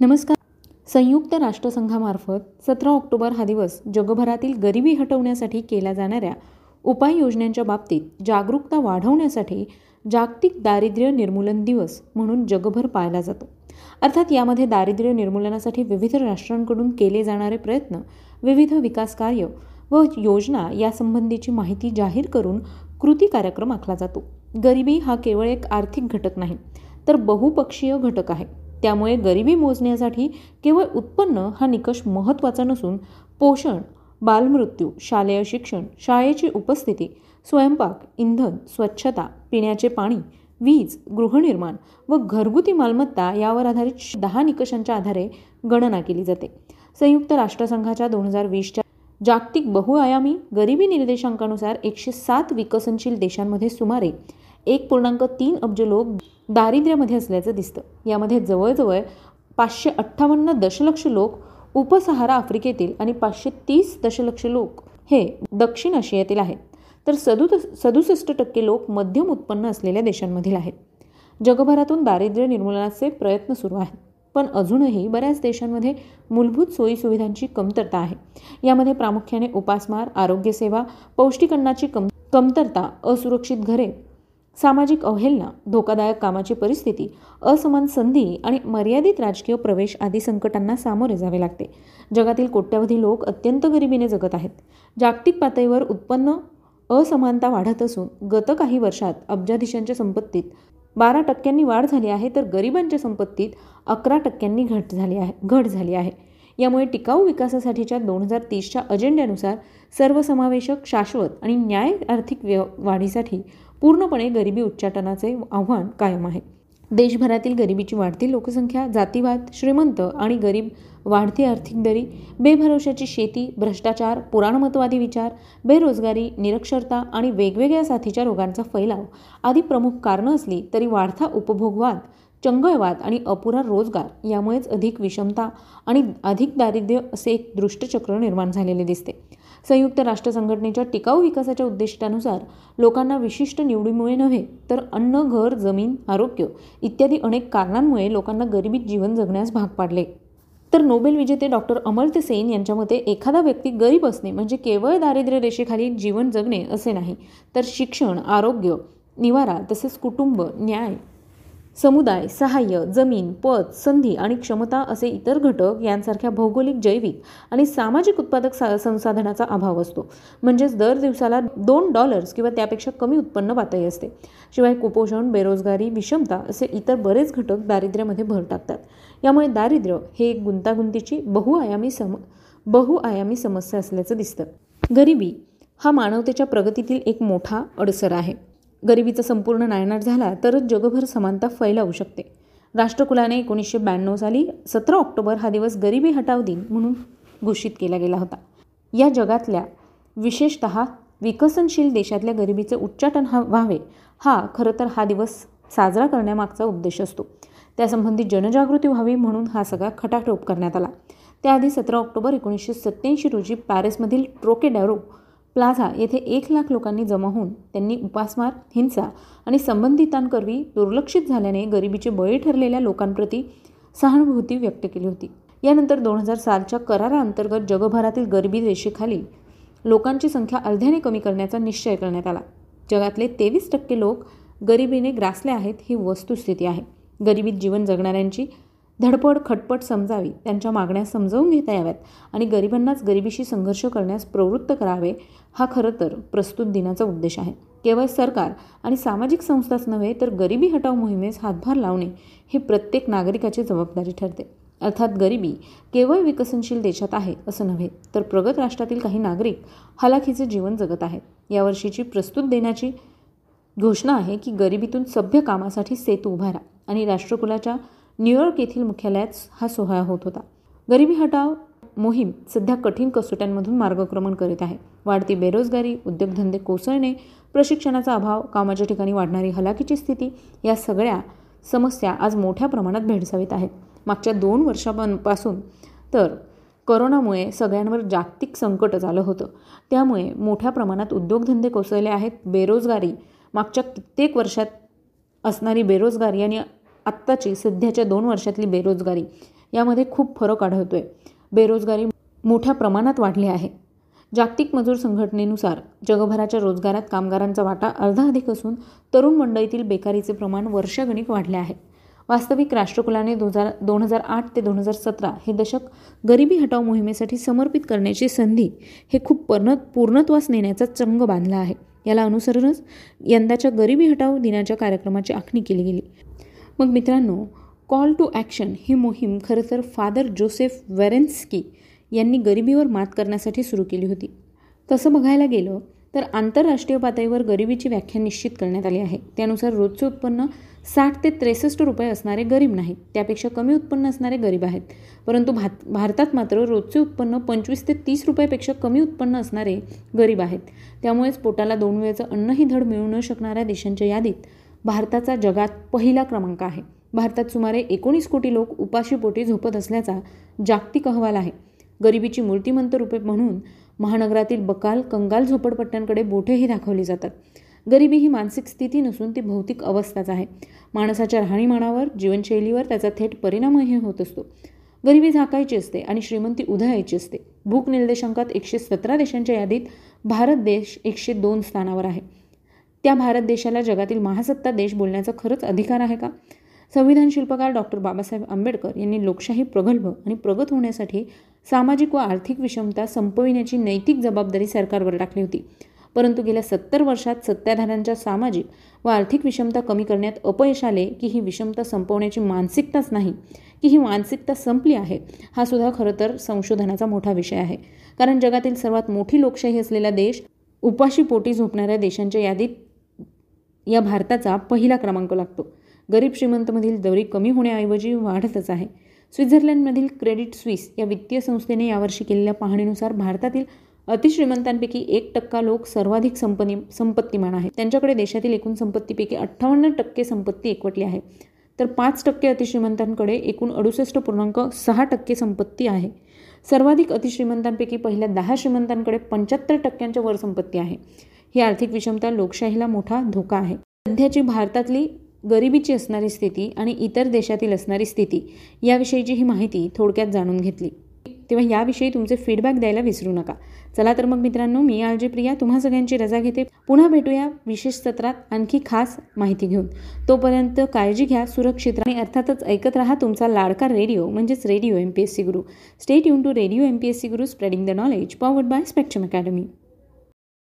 नमस्कार. संयुक्त राष्ट्रसंघामार्फत सतरा ऑक्टोबर हा दिवस जगभरातील गरिबी हटवण्यासाठी केल्या जाणाऱ्या उपाययोजनांच्या बाबतीत जागरूकता वाढवण्यासाठी जागतिक दारिद्र्य निर्मूलन दिवस म्हणून जगभर पाळला जातो. अर्थात यामध्ये दारिद्र्य निर्मूलनासाठी विविध राष्ट्रांकडून केले जाणारे प्रयत्न विविध विकास कार्य व योजना यासंबंधीची माहिती जाहीर करून कृती कार्यक्रम आखला जातो. गरिबी हा केवळ एक आर्थिक घटक नाही तर बहुपक्षीय घटक आहे. त्यामुळे गरिबी मोजण्यासाठी केवळ उत्पन्न हा निकष महत्त्वाचा नसून पोषण बालमृत्यू शालेय शिक्षण शाळेची उपस्थिती स्वयंपाक इंधन स्वच्छता पिण्याचे पाणी वीज गृहनिर्माण व घरगुती मालमत्ता यावर आधारित दहा निकषांच्या आधारे गणना केली जाते. संयुक्त राष्ट्रसंघाच्या दोन हजार वीसच्या जागतिक बहुआयामी गरिबी निर्देशांकानुसार एकशे सात विकसनशील देशांमध्ये सुमारे एक पूर्णांक तीन अब्ज लोक दारिद्र्यामध्ये असल्याचं दिसतं. यामध्ये जवळजवळ पाचशे अठ्ठावन्न दशलक्ष लोक उपसहारा आफ्रिकेतील आणि पाचशे तीस दशलक्ष लोक हे दक्षिण आशियातील आहेत. तर सदु सदुसष्ट टक्के लोक मध्यम उत्पन्न असलेल्या देशांमधील आहेत. जगभरातून दारिद्र्य निर्मूलनाचे प्रयत्न सुरू आहेत. पण अजूनही बऱ्याच देशांमध्ये मूलभूत सोयीसुविधांची कमतरता आहे. यामध्ये प्रामुख्याने उपासमार आरोग्यसेवा पौष्टिक अन्नाची कम कमतरता असुरक्षित घरे सामाजिक अवहेलना धोकादायक कामाची परिस्थिती असमान संधी आणि मर्यादित राजकीय प्रवेश आदी संकटांना सामोरे जावे लागते. जगातील कोट्यावधी लोक अत्यंत गरिबीने जगत आहेत. जागतिक पातळीवर उत्पन्न असमानता वाढत असून गत काही वर्षात अब्जाधीशांच्या संपत्तीत बारा टक्क्यांनी वाढ झाली आहे तर गरिबांच्या संपत्तीत अकरा टक्क्यांनी घट झाली आहे घट झाली आहे. यामुळे टिकाऊ विकासासाठीच्या दोन हजार तीसच्या अजेंड्यानुसार सर्वसमावेशक शाश्वत आणि न्याय आर्थिक व्य वाढीसाठी पूर्णपणे गरिबी उच्चाटनाचे आव्हान कायम आहे. देशभरातील गरिबीची वाढती लोकसंख्या जातीवाद श्रीमंत आणि गरीब वाढती आर्थिक दरी बेभरोशाची शेती भ्रष्टाचार पुराणमतवादी विचार बेरोजगारी निरक्षरता आणि वेगवेगळ्या साथीच्या रोगांचा फैलाव आदी प्रमुख कारणं असली तरी वाढता उपभोगवाद चंगळवाद आणि अपुरा रोजगार यामुळेच अधिक विषमता आणि अधिक दारिद्र्य असे एक दृष्टचक्र निर्माण झालेले दिसते. संयुक्त राष्ट्र संघटनेच्या टिकाऊ विकासाच्या उद्दिष्टानुसार लोकांना विशिष्ट निवडीमुळे नव्हे तर अन्न घर जमीन आरोग्य इत्यादी अनेक कारणांमुळे लोकांना गरिबीत जीवन जगण्यास भाग पाडले. तर नोबेल विजेते डॉक्टर अमर्त्य सेन यांच्या मते एखादा व्यक्ती गरीब असणे म्हणजे केवळ दारिद्र्य रेषेखाली जीवन जगणे असे नाही तर शिक्षण आरोग्य निवारा तसेच कुटुंब न्याय समुदाय सहाय्य जमीन पद संधी आणि क्षमता असे इतर घटक यांसारख्या भौगोलिक जैविक आणि सामाजिक उत्पादक सा संसाधनाचा अभाव असतो. म्हणजेच दर दिवसाला दोन डॉलर्स किंवा त्यापेक्षा कमी उत्पन्न पातळी असते. शिवाय कुपोषण बेरोजगारी विषमता असे इतर बरेच घटक दारिद्र्यामध्ये भर टाकतात. यामुळे दारिद्र्य हे एक गुंतागुंतीची बहुआयामी सम बहुआयामी समस्या असल्याचं दिसतं. गरिबी हा मानवतेच्या प्रगतीतील एक मोठा अडसर आहे. गरिबीचा संपूर्ण नायनाट झाला तरच जगभर समानता फैलावू शकते. राष्ट्रकुलाने एकोणीसशे ब्याण्णव साली सतरा ऑक्टोबर हा दिवस गरिबी हटाव दिन म्हणून घोषित केला गेला होता. या जगातल्या विशेषत विकसनशील देशातल्या गरिबीचे उच्चाटन हा व्हावे हा खरं तर हा दिवस साजरा करण्यामागचा उद्देश असतो. त्यासंबंधी जनजागृती व्हावी म्हणून हा सगळा खटाटोप करण्यात आला. त्याआधी सतरा ऑक्टोबर एकोणीसशे सत्त्याऐंशी रोजी पॅरिसमधील ट्रोकेडॅरो प्लाझा येथे एक लाख लोकांनी जमा होऊन त्यांनी उपासमार हिंसा आणि संबंधितांकरवी दुर्लक्षित झाल्याने गरिबीचे बळी ठरलेल्या लोकांप्रती सहानुभूती व्यक्त केली होती. यानंतर दोन हजार सालच्या कराराअंतर्गत जगभरातील गरिबी रेषेखाली लोकांची संख्या अर्ध्याने कमी करण्याचा निश्चय करण्यात आला. जगातले तेवीस टक्के लोक गरिबीने ग्रासले आहेत ही वस्तुस्थिती आहे. गरिबीत जीवन जगणाऱ्यांची धडपड खटपट समजावी त्यांच्या मागण्या समजावून घेता याव्यात आणि गरिबांनाच गरिबीशी संघर्ष करण्यास प्रवृत्त करावे हा खरं तर प्रस्तुत दिनाचा उद्देश आहे. केवळ सरकार आणि सामाजिक संस्थाच नव्हे तर गरिबी हटाव मोहिमेस हातभार लावणे हे प्रत्येक नागरिकाची जबाबदारी ठरते. अर्थात गरिबी केवळ विकसनशील देशात आहे असं नव्हे तर प्रगत राष्ट्रातील काही नागरिक हलाखीचे जीवन जगत आहेत. यावर्षीची प्रस्तुत देण्याची घोषणा आहे की गरिबीतून सभ्य कामासाठी सेतू उभारा आणि राष्ट्रकुलाच्या न्यूयॉर्क येथील मुख्यालयात हा सोहळा होत होता. गरिबी हटाव मोहीम सध्या कठीण कसोट्यांमधून मार्गक्रमण करीत आहे. वाढती बेरोजगारी उद्योगधंदे कोसळणे प्रशिक्षणाचा अभाव कामाच्या ठिकाणी वाढणारी हलाखीची स्थिती या सगळ्या समस्या आज मोठ्या प्रमाणात भेडसावित आहेत. मागच्या दोन वर्षांपासून तर करोनामुळे सगळ्यांवर जागतिक संकट आलं होतं. त्यामुळे मोठ्या प्रमाणात उद्योगधंदे कोसळले आहेत. बेरोजगारी मागच्या कित्येक वर्षात असणारी बेरोजगारी आणि आत्ताची सध्याच्या दोन वर्षातली बेरोजगारी. यामध्ये खूप फरक आढळतोय. बेरोजगारी मोठ्या प्रमाणात वाढली आहे. जागतिक मजूर संघटनेनुसार जगभराच्या रोजगारात कामगारांचा वाटा अर्धा अधिक असून तरुण मंडळीतील बेकारीचे प्रमाण वर्षगणिक वाढले आहे. वास्तविक राष्ट्रकुलाने दोन हजार दोन हजार आठ ते दोन हजार सतरा हे दशक गरिबी हटाव मोहिमेसाठी समर्पित करण्याची संधी हे खूप पर्ण पूर्णत्वास नेण्याचा चंग बांधला आहे. याला अनुसरूनच यंदाच्या गरिबी हटाव दिनाच्या कार्यक्रमाची आखणी केली गेली. मग मित्रांनो कॉल टू ॲक्शन ही मोहीम खरं तर फादर जोसेफ वेरेन्स्की यांनी गरिबीवर मात करण्यासाठी सुरू केली होती. तसं बघायला गेलं तर आंतरराष्ट्रीय पातळीवर गरिबीची व्याख्या निश्चित करण्यात आली आहे. त्यानुसार रोजचे उत्पन्न साठ ते त्रेसष्ट रुपये असणारे गरीब नाहीत. त्यापेक्षा कमी उत्पन्न असणारे गरीब आहेत. परंतु भात भारतात मात्र रोजचे उत्पन्न पंचवीस ते तीस रुपयापेक्षा कमी उत्पन्न असणारे गरीब आहेत. त्यामुळेच पोटाला दोन वेळेचं अन्नही धड मिळू न शकणाऱ्या देशांच्या यादीत भारताचा जगात पहिला क्रमांक आहे. भारतात सुमारे एकोणीस कोटी लोक उपाशीपोटी झोपत असल्याचा जागतिक अहवाल आहे. गरिबीची मूर्तिमंत रूपे म्हणून महानगरातील बकाल कंगाल झोपडपट्ट्यांकडे बोटेही दाखवली जातात. गरिबी ही मानसिक स्थिती नसून ती भौतिक अवस्थाच आहे. माणसाच्या राहणीमानावर जीवनशैलीवर त्याचा थेट परिणामही होत असतो. गरिबी झाकायची असते आणि श्रीमंती उधळायची असते. भूक निर्देशांकात एकशे सतरा देशांच्या यादीत भारत देश एकशे दोन स्थानावर आहे. त्या भारत देशाला जगातील महासत्ता देश बोलण्याचा खरंच अधिकार आहे का? संविधान शिल्पकार डॉक्टर बाबासाहेब आंबेडकर यांनी लोकशाही प्रगल्भ आणि प्रगत होण्यासाठी सामाजिक व आर्थिक विषमता संपविण्याची नैतिक जबाबदारी सरकारवर टाकली होती. परंतु गेल्या सत्तर वर्षात सत्ताधाऱ्यांच्या सामाजिक व आर्थिक विषमता कमी करण्यात अपयश आले की ही विषमता संपवण्याची मानसिकताच नाही की ही मानसिकता संपली आहे हा सुद्धा खरं तर संशोधनाचा मोठा विषय आहे. कारण जगातील सर्वात मोठी लोकशाही असलेला देश उपाशी पोटी झोपणाऱ्या देशांच्या यादीत या भारताचा पहिला क्रमांक लागतो. गरीब श्रीमंतमधील दरी कमी होण्याऐवजी वाढतच आहे. स्वित्झर्लंडमधील क्रेडिट स्विस या वित्तीय संस्थेने यावर्षी केलेल्या पाहणीनुसार भारतातील अतिश्रीमंतांपैकी एक टक्का लोक सर्वाधिक संपनी संपत्तीमान आहेत. त्यांच्याकडे देशातील एकूण संपत्तीपैकी अठ्ठावन्न टक्के संपत्ती एकवटली आहे. तर पाच टक्के अतिश्रीमंतांकडे एकूण अडुसष्ट पूर्णांक सहा टक्के संपत्ती आहे. सर्वाधिक अतिश्रीमंतांपैकी पहिल्या दहा श्रीमंतांकडे पंच्याहत्तर टक्क्यांच्या वर संपत्ती आहे. ही आर्थिक विषमता लोकशाहीला मोठा धोका आहे. सध्याची भारतातली गरिबीची असणारी स्थिती आणि इतर देशातील असणारी स्थिती याविषयीची ही माहिती थोडक्यात जाणून घेतली. तेव्हा याविषयी तुमचे फीडबॅक द्यायला विसरू नका. चला तर मग मित्रांनो मी आळजी प्रिया तुम्हा सगळ्यांची रजा घेते. पुन्हा भेटूया विशेष सत्रात आणखी खास माहिती घेऊन. तोपर्यंत काळजी घ्या सुरक्षित आणि अर्थातच ऐकत राहा तुमचा लाडका रेडिओ म्हणजेच radio M P S C Guru stay युन to radio M P S C Guru spreading the knowledge powered by spectrum academy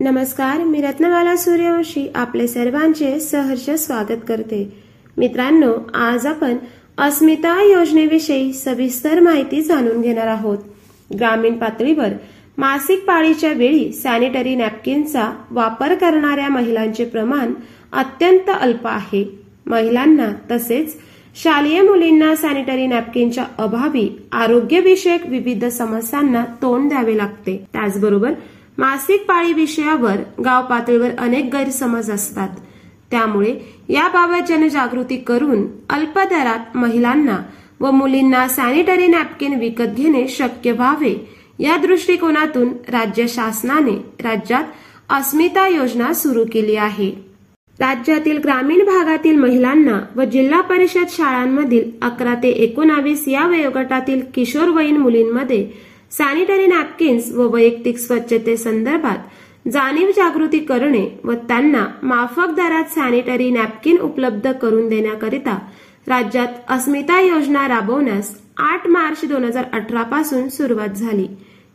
नमस्कार मी रत्नमाला सूर्यवंशी आपले सर्वांचे सहर्ष स्वागत करते. मित्रांनो आज आपण अस्मिता योजनेविषयी सविस्तर माहिती जाणून घेणार आहोत. ग्रामीण पातळीवर मासिक पाळीच्या वेळी सॅनिटरी नॅपकिनचा वापर करणाऱ्या महिलांचे प्रमाण अत्यंत अल्प आहे. महिलांना तसेच शालेय मुलींना सॅनिटरी नॅपकिनच्या अभावी आरोग्यविषयक विविध समस्यांना तोंड द्यावे लागते. त्याचबरोबर मासिक पाळी विषयावर गाव पातळीवर अनेक गैरसमज असतात. त्यामुळे याबाबत जनजागृती करून अल्प दरात महिलांना व मुलींना सॅनिटरी नॅपकिन विकत घेणे शक्य व्हावे या दृष्टिकोनातून राज्य शासनाने राज्यात अस्मिता योजना सुरू केली आहे. राज्यातील ग्रामीण भागातील महिलांना व जिल्हा परिषद शाळांमधील अकरा ते एकोणावीस या वयोगटातील किशोरवयीन मुलींमध्ये सॅनिटरी नॅपकिन्स व वैयक्तिक स्वच्छतेसंदर्भात जाणीव जागृती करणे व त्यांना माफक दरात सॅनिटरी नॅपकिन उपलब्ध करून देण्याकरिता राज्यात अस्मिता योजना राबवण्यास आठ मार्च दोन हजार अठरा पासून सुरुवात झाली.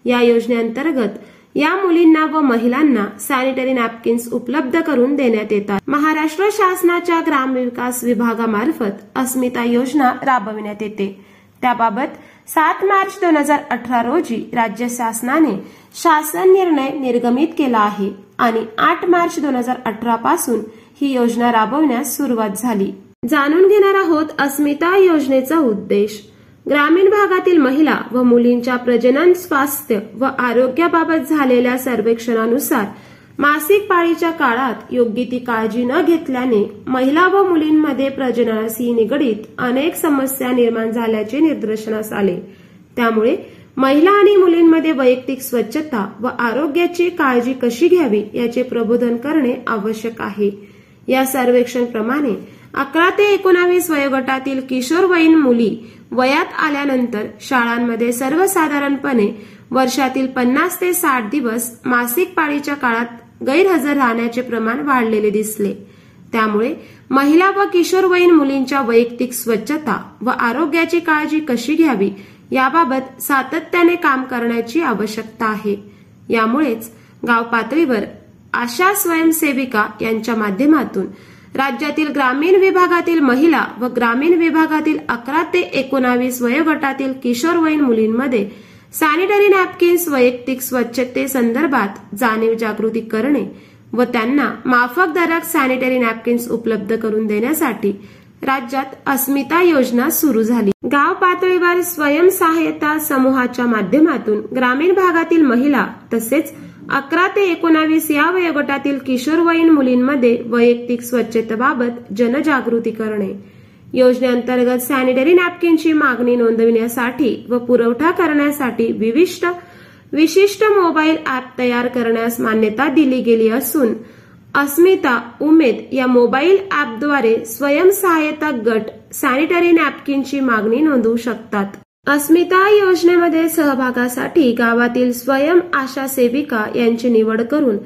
या योजनेअंतर्गत या मुलींना व महिलांना सॅनिटरी नॅपकिन्स उपलब्ध करून देण्यात येतात. महाराष्ट्र शासनाच्या ग्रामविकास विभागामार्फत अस्मिता योजना राबविण्यात येते. त्याबाबत सात मार्च दोन हजार अठरा रोजी राज्य शासनाने शासन निर्णय निर्गमित केला आहे आणि आठ मार्च दोन हजार अठरा पासून ही योजना राबवण्यास सुरुवात झाली. जाणून घेणार आहोत अस्मिता योजनेचा उद्देश. ग्रामीण भागातील महिला व मुलींच्या प्रजनन स्वास्थ्य व आरोग्याबाबत झालेल्या सर्वेक्षणानुसार मासिक पाळीच्या काळात योग्य ती काळजी न घेतल्याने महिला व मुलींमध्ये प्रजननाशी निगडीत अनेक समस्या निर्माण झाल्याचे निदर्शनास आले. त्यामुळे महिला आणि मुलींमध्ये वैयक्तिक स्वच्छता व आरोग्याची काळजी कशी घ्यावी याचे प्रबोधन करणे आवश्यक आहे. या सर्वेक्षणप्रमाणे अकरा ते एकोणावीस वयोगटातील किशोरवयीन मुली वयात आल्यानंतर शाळांमध्ये सर्वसाधारणपणे वर्षातील पन्नास ते साठ दिवस मासिक पाळीच्या काळात गैरहजर राहण्याचे प्रमाण वाढलेले दिसले. त्यामुळे महिला व किशोरवयीन मुलींच्या वैयक्तिक स्वच्छता व आरोग्याची काळजी कशी घ्यावी याबाबत सातत्याने काम करण्याची आवश्यकता आहे. यामुळेच गाव पातळीवर आशा स्वयंसेविका यांच्या माध्यमातून राज्यातील ग्रामीण विभागातील महिला व ग्रामीण विभागातील अकरा ते एकोणावीस वयोगटातील किशोरवयीन मुलींमध्ये सॅनिटरी नॅपकिन्स वैयक्तिक स्वच्छते संदर्भात जाणीव जागृती करणे व त्यांना माफक दरात सॅनिटरी नॅपकिन्स उपलब्ध करून देण्यासाठी राज्यात अस्मिता योजना सुरू झाली. गाव पातळीवर स्वयंसहाय्यता समूहाच्या माध्यमातून ग्रामीण भागातील महिला तसेच अकरा ते एकोणावीस या वयोगटातील किशोरवयीन मुलींमध्ये वैयक्तिक स्वच्छतेबाबत जनजागृती करणे. योजनेअंतर्गत सॅनिटरी नॅपकिनची मागणी नोंदविण्यासाठी व पुरवठा करण्यासाठी विविष्ट विशिष्ट मोबाईल ॲप तयार करण्यास मान्यता दिली गेली असून अस्मिता उमेद या मोबाईल ॲपद्वारे स्वयंसहाय्यता गट सॅनिटरी नॅपकिनची मागणी नोंदवू शकतात. अस्मिता योजनेमध्ये सहभागासाठी गावातील स्वयं आशा सेविका यांची निवड करून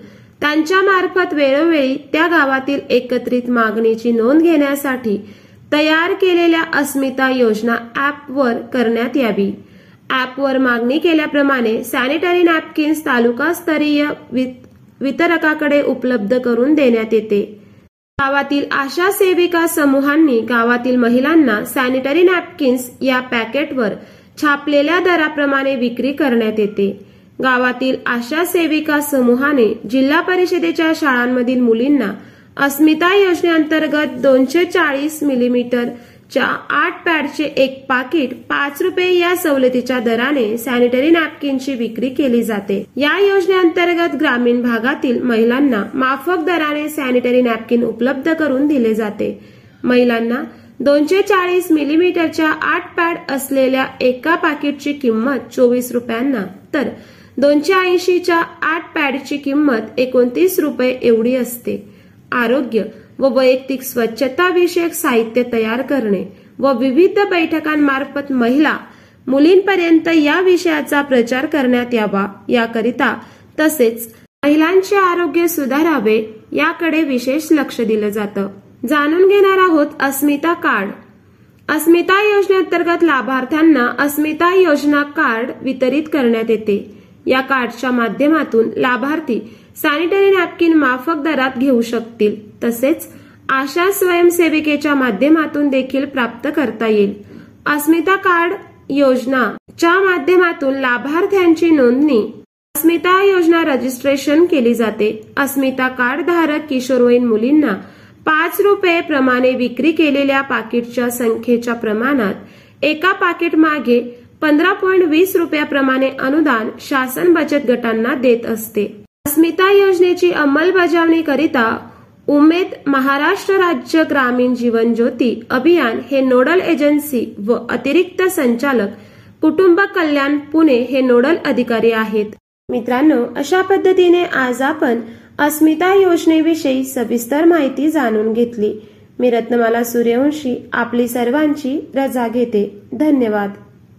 त्यांच्या मार्फत वेळोवेळी त्या गावातील एकत्रित मागणीची नोंद घेण्यासाठी तयार केलेल्या अस्मिता योजना ॲपवर करण्यात यावी. ॲपवर मागणी केल्याप्रमाणे सॅनिटरी नॅपकिन्स तालुकास्तरीय वितरकाकडे उपलब्ध करून देण्यात येते. गावातील आशा सेविका समूहांनी गावातील महिलांना सॅनिटरी नॅपकिन्स या पॅकेटवर छापलेल्या दराप्रमाणे विक्री करण्यात येते. गावातील आशा सेविका समूहाने जिल्हा परिषदेच्या शाळांमधील मुलींना अस्मिता योजनेअंतर्गत दोनशे चाळीस मिलीमीटर च्या आठ पॅडचे एक पाकिट पाच रुपये या सवलतीच्या दराने सॅनिटरी नॅपकिनची विक्री केली जाते. या योजनेअंतर्गत ग्रामीण भागातील महिलांना माफक दराने सॅनिटरी नॅपकिन उपलब्ध करून दिले जाते. महिलांना दोनशे चाळीस मिलीमीटरच्या आठ पॅड असलेल्या एका पाकिटची किंमत चोवीस रुपयांना. तर दोनशे ऐंशीच्या आठ पॅडची किंमत एकोणतीस रुपये एवढी असते. आरोग्य व वैयक्तिक स्वच्छता विषयक साहित्य तयार करणे व विविध बैठकांमार्फत महिला मुलींपर्यंत या विषयाचा प्रचार करण्यात यावा याकरिता तसेच महिलांचे आरोग्य सुधारावे याकडे विशेष लक्ष दिलं जातं. जाणून घेणार आहोत अस्मिता कार्ड. अस्मिता योजनेअंतर्गत लाभार्थ्यांना अस्मिता योजना कार्ड वितरित करण्यात येते. या कार्डच्या माध्यमातून लाभार्थी सॅनिटरी नॅपकिन माफक दरात घेऊ शकतील. तसेच आशा स्वयंसेविकेच्या माध्यमातून देखील प्राप्त करता येईल. अस्मिता कार्ड योजना च्या माध्यमातून लाभार्थ्यांची नोंदणी. अस्मिता योजना रजिस्ट्रेशन केली जाते. अस्मिता कार्ड धारक किशोरवयीन मुलींना पाच रुपये प्रमाणे विक्री केलेल्या पाकिटच्या संख्येच्या प्रमाणात एका पाकिट मागे पंधरा पॉईंट वीस रुपयाप्रमाणे अनुदान शासन बचत गटांना देत असते. अस्मिता योजनेची अंमलबजावणी करिता उमेद महाराष्ट्र राज्य ग्रामीण जीवन ज्योती अभियान हे नोडल एजन्सी व अतिरिक्त संचालक कुटुंब कल्याण पुणे हे नोडल अधिकारी आहेत. मित्रांनो अशा पद्धतीने आज आपण अस्मिता योजनेविषयी सविस्तर माहिती जाणून घेतली. मी रत्नमाला सूर्यवंशी आपली सर्वांची रजा घेते. धन्यवाद.